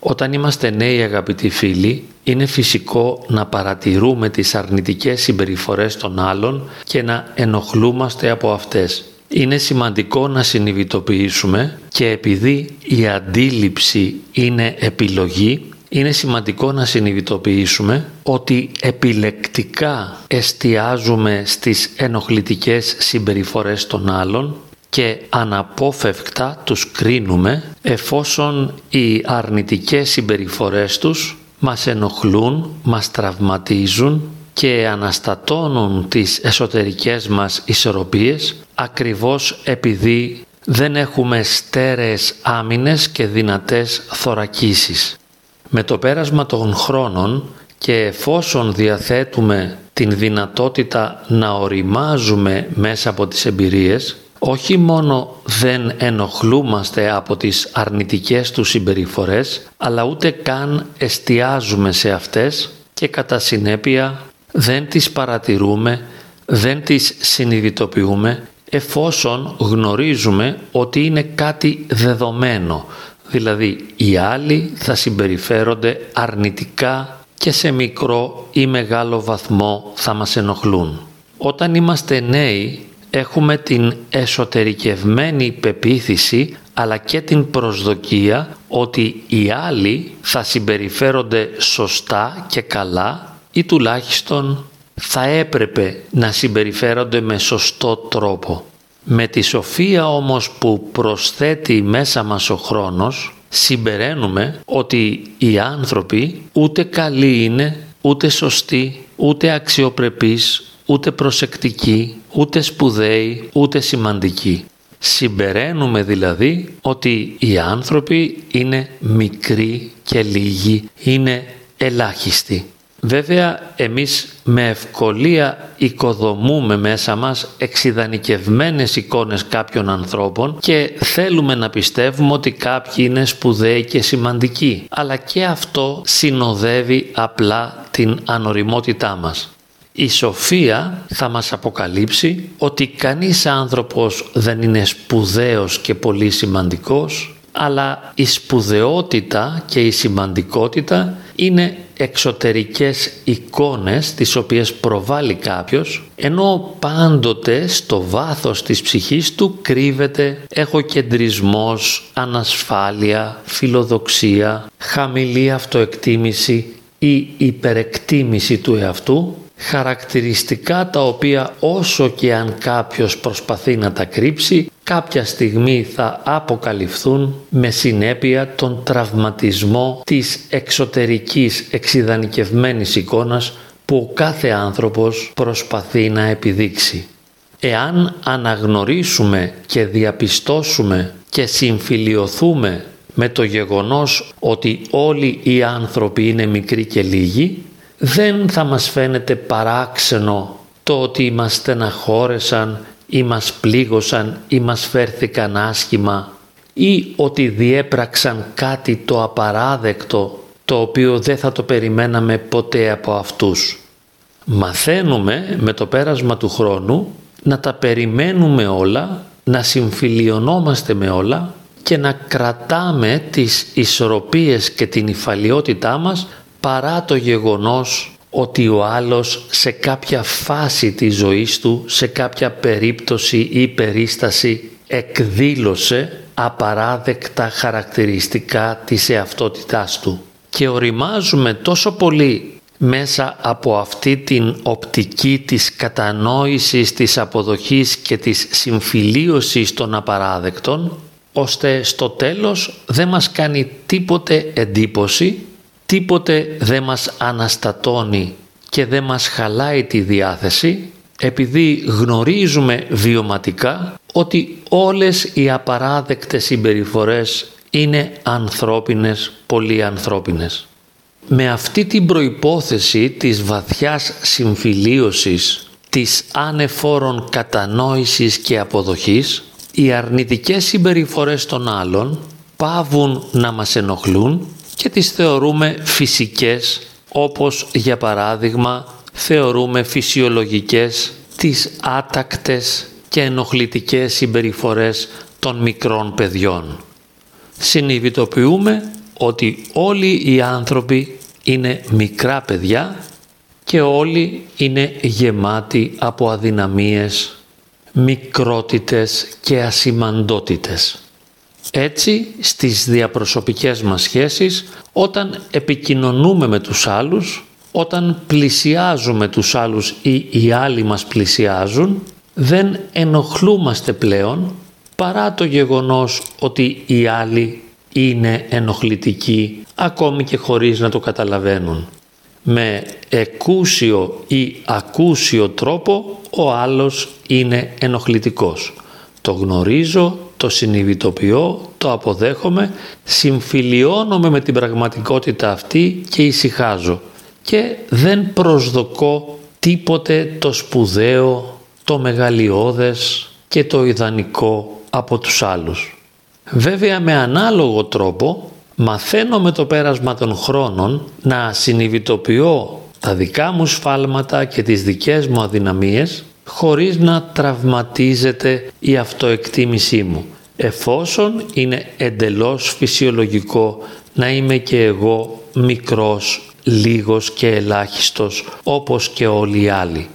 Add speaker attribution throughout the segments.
Speaker 1: Όταν είμαστε νέοι αγαπητοί φίλοι, είναι φυσικό να παρατηρούμε τις αρνητικές συμπεριφορές των άλλων και να ενοχλούμαστε από αυτές. Είναι σημαντικό να συνειδητοποιήσουμε και επειδή η αντίληψη είναι επιλογή, είναι σημαντικό να συνειδητοποιήσουμε ότι επιλεκτικά εστιάζουμε στις ενοχλητικές συμπεριφορές των άλλων και αναπόφευκτα τους κρίνουμε εφόσον οι αρνητικές συμπεριφορές τους μας ενοχλούν, μας τραυματίζουν και αναστατώνουν τις εσωτερικές μας ισορροπίες ακριβώς επειδή δεν έχουμε στέρεες άμυνες και δυνατές θωρακίσεις. Με το πέρασμα των χρόνων και εφόσον διαθέτουμε την δυνατότητα να οριμάζουμε μέσα από τις εμπειρίες, όχι μόνο δεν ενοχλούμαστε από τις αρνητικές τους συμπεριφορές, αλλά ούτε καν εστιάζουμε σε αυτές και κατά συνέπεια δεν τις παρατηρούμε, δεν τις συνειδητοποιούμε εφόσον γνωρίζουμε ότι είναι κάτι δεδομένο, δηλαδή οι άλλοι θα συμπεριφέρονται αρνητικά και σε μικρό ή μεγάλο βαθμό θα μας ενοχλούν. Όταν είμαστε νέοι έχουμε την εσωτερικευμένη πεποίθηση αλλά και την προσδοκία ότι οι άλλοι θα συμπεριφέρονται σωστά και καλά ή τουλάχιστον θα έπρεπε να συμπεριφέρονται με σωστό τρόπο. Με τη σοφία όμως που προσθέτει μέσα μας ο χρόνος συμπεραίνουμε ότι οι άνθρωποι ούτε καλοί είναι, ούτε σωστοί, ούτε αξιοπρεπείς, ούτε προσεκτικοί, ούτε σπουδαίοι, ούτε σημαντικοί. Συμπεραίνουμε δηλαδή ότι οι άνθρωποι είναι μικροί και λίγοι, είναι ελάχιστοι. Βέβαια εμείς με ευκολία οικοδομούμε μέσα μας εξειδανικευμένες εικόνες κάποιων ανθρώπων και θέλουμε να πιστεύουμε ότι κάποιοι είναι σπουδαίοι και σημαντικοί. Αλλά και αυτό συνοδεύει απλά την ανοριμότητά μας. Η σοφία θα μας αποκαλύψει ότι κανείς άνθρωπος δεν είναι σπουδαίος και πολύ σημαντικός αλλά η σπουδαιότητα και η σημαντικότητα είναι εξωτερικές εικόνες τις οποίες προβάλλει κάποιος ενώ πάντοτε στο βάθος της ψυχής του κρύβεται εγωκεντρισμός, ανασφάλεια, φιλοδοξία, χαμηλή αυτοεκτίμηση ή υπερεκτίμηση του εαυτού χαρακτηριστικά τα οποία όσο και αν κάποιος προσπαθεί να τα κρύψει κάποια στιγμή θα αποκαλυφθούν με συνέπεια τον τραυματισμό της εξωτερικής εξειδανικευμένης εικόνας που ο κάθε άνθρωπος προσπαθεί να επιδείξει. Εάν αναγνωρίσουμε και διαπιστώσουμε και συμφιλιωθούμε με το γεγονός ότι όλοι οι άνθρωποι είναι μικροί και λίγοι, δεν θα μας φαίνεται παράξενο το ότι μας στεναχώρεσαν ή μας πλήγωσαν ή μας φέρθηκαν άσχημα ή ότι διέπραξαν κάτι το απαράδεκτο το οποίο δεν θα το περιμέναμε ποτέ από αυτούς. Μαθαίνουμε με το πέρασμα του χρόνου να τα περιμένουμε όλα, να συμφιλιωνόμαστε με όλα και να κρατάμε τις ισορροπίες και την υφαλιότητά μας παρά το γεγονός ότι ο άλλος σε κάποια φάση της ζωής του, σε κάποια περίπτωση ή περίσταση εκδήλωσε απαράδεκτα χαρακτηριστικά της εαυτότητάς του. Και οριμάζουμε τόσο πολύ μέσα από αυτή την οπτική της κατανόησης, της αποδοχής και της συμφιλίωσης των απαράδεκτων, ώστε στο τέλος δεν μας κάνει τίποτε εντύπωση τίποτε δεν μας αναστατώνει και δεν μας χαλάει τη διάθεση επειδή γνωρίζουμε βιωματικά ότι όλες οι απαράδεκτες συμπεριφορές είναι ανθρώπινες, πολύ ανθρώπινες. Με αυτή την προϋπόθεση της βαθιάς συμφιλίωσης, της ανεφόρων κατανόησης και αποδοχής, οι αρνητικές συμπεριφορές των άλλων πάβουν να μας ενοχλούν και τις θεωρούμε φυσικές όπως για παράδειγμα θεωρούμε φυσιολογικές τις άτακτες και ενοχλητικές συμπεριφορές των μικρών παιδιών. Συνειδητοποιούμε ότι όλοι οι άνθρωποι είναι μικρά παιδιά και όλοι είναι γεμάτοι από αδυναμίες, μικρότητες και ασημαντότητες. Έτσι, στις διαπροσωπικές μας σχέσεις, όταν επικοινωνούμε με τους άλλους, όταν πλησιάζουμε τους άλλους ή οι άλλοι μας πλησιάζουν, δεν ενοχλούμαστε πλέον παρά το γεγονός ότι οι άλλοι είναι ενοχλητικοί ακόμη και χωρίς να το καταλαβαίνουν. Με εκούσιο ή ακούσιο τρόπο ο άλλος είναι ενοχλητικός. Το γνωρίζω, το συνειδητοποιώ, το αποδέχομαι, συμφιλιώνομαι με την πραγματικότητα αυτή και ησυχάζω και δεν προσδοκώ τίποτε το σπουδαίο, το μεγαλειώδες και το ιδανικό από τους άλλους. Βέβαια με ανάλογο τρόπο μαθαίνω με το πέρασμα των χρόνων να συνειδητοποιώ τα δικά μου σφάλματα και τις δικές μου αδυναμίες χωρίς να τραυματίζεται η αυτοεκτίμησή μου εφόσον είναι εντελώς φυσιολογικό να είμαι και εγώ μικρός, λίγος και ελάχιστος όπως και όλοι οι άλλοι.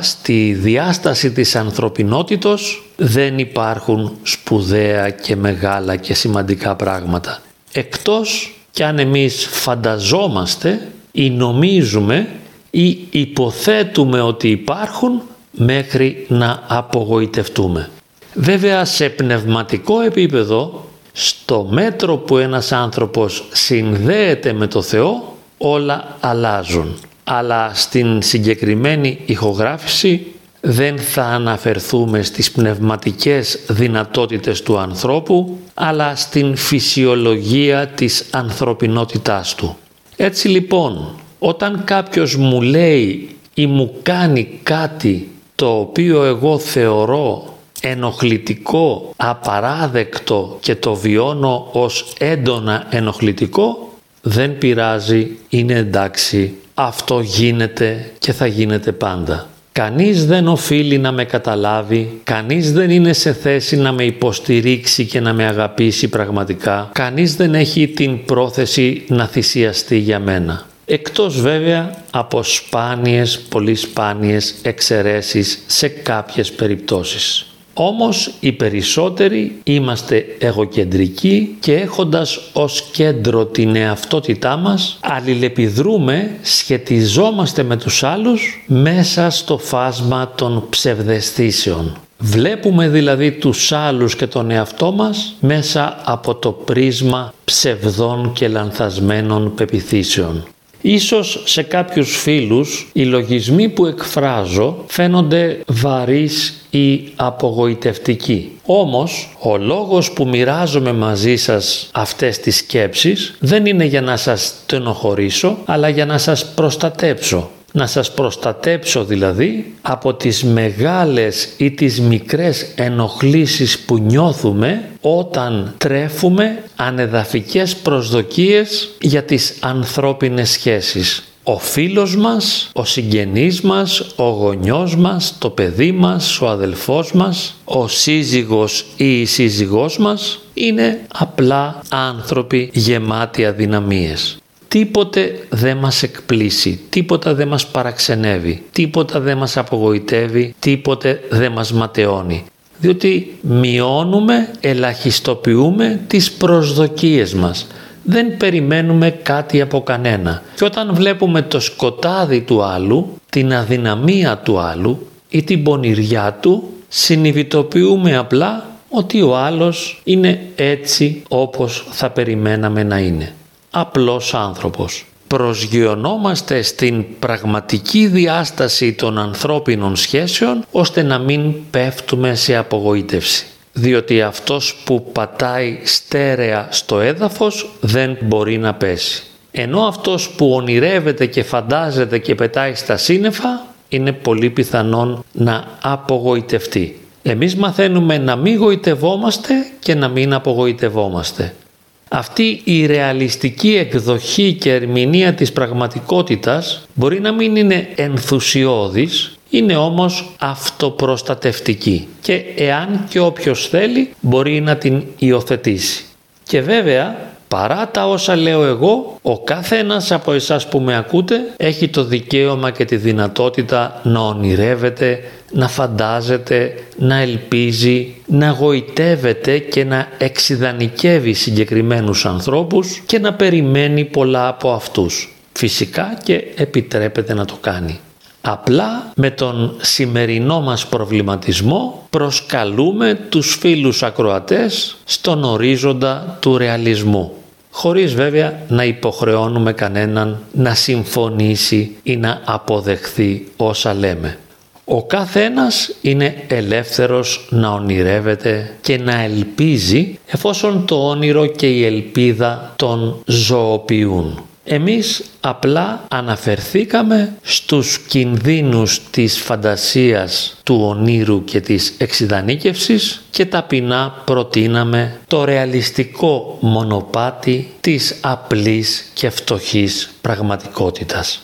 Speaker 1: Στη διάσταση της ανθρωπινότητος δεν υπάρχουν σπουδαία και μεγάλα και σημαντικά πράγματα. Εκτός κι αν εμείς φανταζόμαστε ή νομίζουμε ή υποθέτουμε ότι υπάρχουν μέχρι να απογοητευτούμε. Βέβαια σε πνευματικό επίπεδο, στο μέτρο που ένας άνθρωπος συνδέεται με το Θεό, όλα αλλάζουν. Αλλά στην συγκεκριμένη ηχογράφηση δεν θα αναφερθούμε στις πνευματικές δυνατότητες του ανθρώπου, αλλά στην φυσιολογία της ανθρωπινότητάς του. Έτσι λοιπόν, όταν κάποιος μου λέει ή μου κάνει κάτι το οποίο εγώ θεωρώ ενοχλητικό, απαράδεκτο και το βιώνω ως έντονα ενοχλητικό, δεν πειράζει, είναι εντάξει, αυτό γίνεται και θα γίνεται πάντα. Κανείς δεν οφείλει να με καταλάβει, κανείς δεν είναι σε θέση να με υποστηρίξει και να με αγαπήσει πραγματικά, κανείς δεν έχει την πρόθεση να θυσιαστεί για μένα. Εκτός βέβαια από σπάνιες, πολύ σπάνιες εξαιρέσεις σε κάποιες περιπτώσεις. Όμως οι περισσότεροι είμαστε εγωκεντρικοί και έχοντας ως κέντρο την εαυτότητά μας αλληλεπιδρούμε, σχετιζόμαστε με τους άλλους μέσα στο φάσμα των ψευδεστήσεων. Βλέπουμε δηλαδή τους άλλους και τον εαυτό μας μέσα από το πρίσμα ψευδών και λανθασμένων πεπιθήσεων. Ίσως σε κάποιους φίλους οι λογισμοί που εκφράζω φαίνονται βαρύς ή απογοητευτικοί. Όμως ο λόγος που μοιράζομαι μαζί σας αυτές τις σκέψεις δεν είναι για να σας τενοχωρήσω αλλά για να σας προστατέψω να σας προστατέψω δηλαδή από τις μεγάλες ή τις μικρές ενοχλήσεις που νιώθουμε όταν τρέφουμε ανεδαφικές προσδοκίες για τις ανθρώπινες σχέσεις. Ο φίλος μας, ο συγγενής μας, ο γονιός μας, το παιδί μας, ο αδελφός μας, ο σύζυγος ή η σύζυγός μας είναι απλά άνθρωποι γεμάτοι αδυναμίες τίποτε δεν μας εκπλήσει, τίποτα δεν μας παραξενεύει, τίποτα δεν μας απογοητεύει, τίποτε δεν μας ματαιώνει. Διότι μειώνουμε, ελαχιστοποιούμε τις προσδοκίες μας. Δεν περιμένουμε κάτι από κανένα. Και όταν βλέπουμε το σκοτάδι του άλλου, την αδυναμία του άλλου ή την πονηριά του, συνειδητοποιούμε απλά ότι ο άλλος είναι έτσι όπως θα περιμέναμε να είναι απλός άνθρωπος. Προσγειωνόμαστε στην πραγματική διάσταση των ανθρώπινων σχέσεων ώστε να μην πέφτουμε σε απογοήτευση. Διότι αυτός που πατάει στέρεα στο έδαφος δεν μπορεί να πέσει. Ενώ αυτός που ονειρεύεται και φαντάζεται και πετάει στα σύννεφα είναι πολύ πιθανόν να απογοητευτεί. Εμείς μαθαίνουμε να μην γοητευόμαστε και να μην απογοητευόμαστε. Αυτή η ρεαλιστική εκδοχή και ερμηνεία της πραγματικότητας μπορεί να μην είναι ενθουσιώδης, είναι όμως αυτοπροστατευτική και εάν και όποιος θέλει μπορεί να την υιοθετήσει. Και βέβαια Παρά τα όσα λέω εγώ, ο κάθε ένας από εσάς που με ακούτε έχει το δικαίωμα και τη δυνατότητα να ονειρεύεται, να φαντάζεται, να ελπίζει, να γοητεύεται και να εξειδανικεύει συγκεκριμένους ανθρώπους και να περιμένει πολλά από αυτούς. Φυσικά και επιτρέπεται να το κάνει. Απλά με τον σημερινό μας προβληματισμό προσκαλούμε τους φίλους ακροατές στον ορίζοντα του ρεαλισμού χωρίς βέβαια να υποχρεώνουμε κανέναν να συμφωνήσει ή να αποδεχθεί όσα λέμε. Ο κάθε ένας είναι ελεύθερος να ονειρεύεται και να ελπίζει εφόσον το όνειρο και η ελπίδα τον ζωοποιούν. Εμείς απλά αναφερθήκαμε στους κινδύνους της φαντασίας του ονείρου και της εξειδανίκευσης και ταπεινά προτείναμε το ρεαλιστικό μονοπάτι της απλής και φτωχής πραγματικότητας.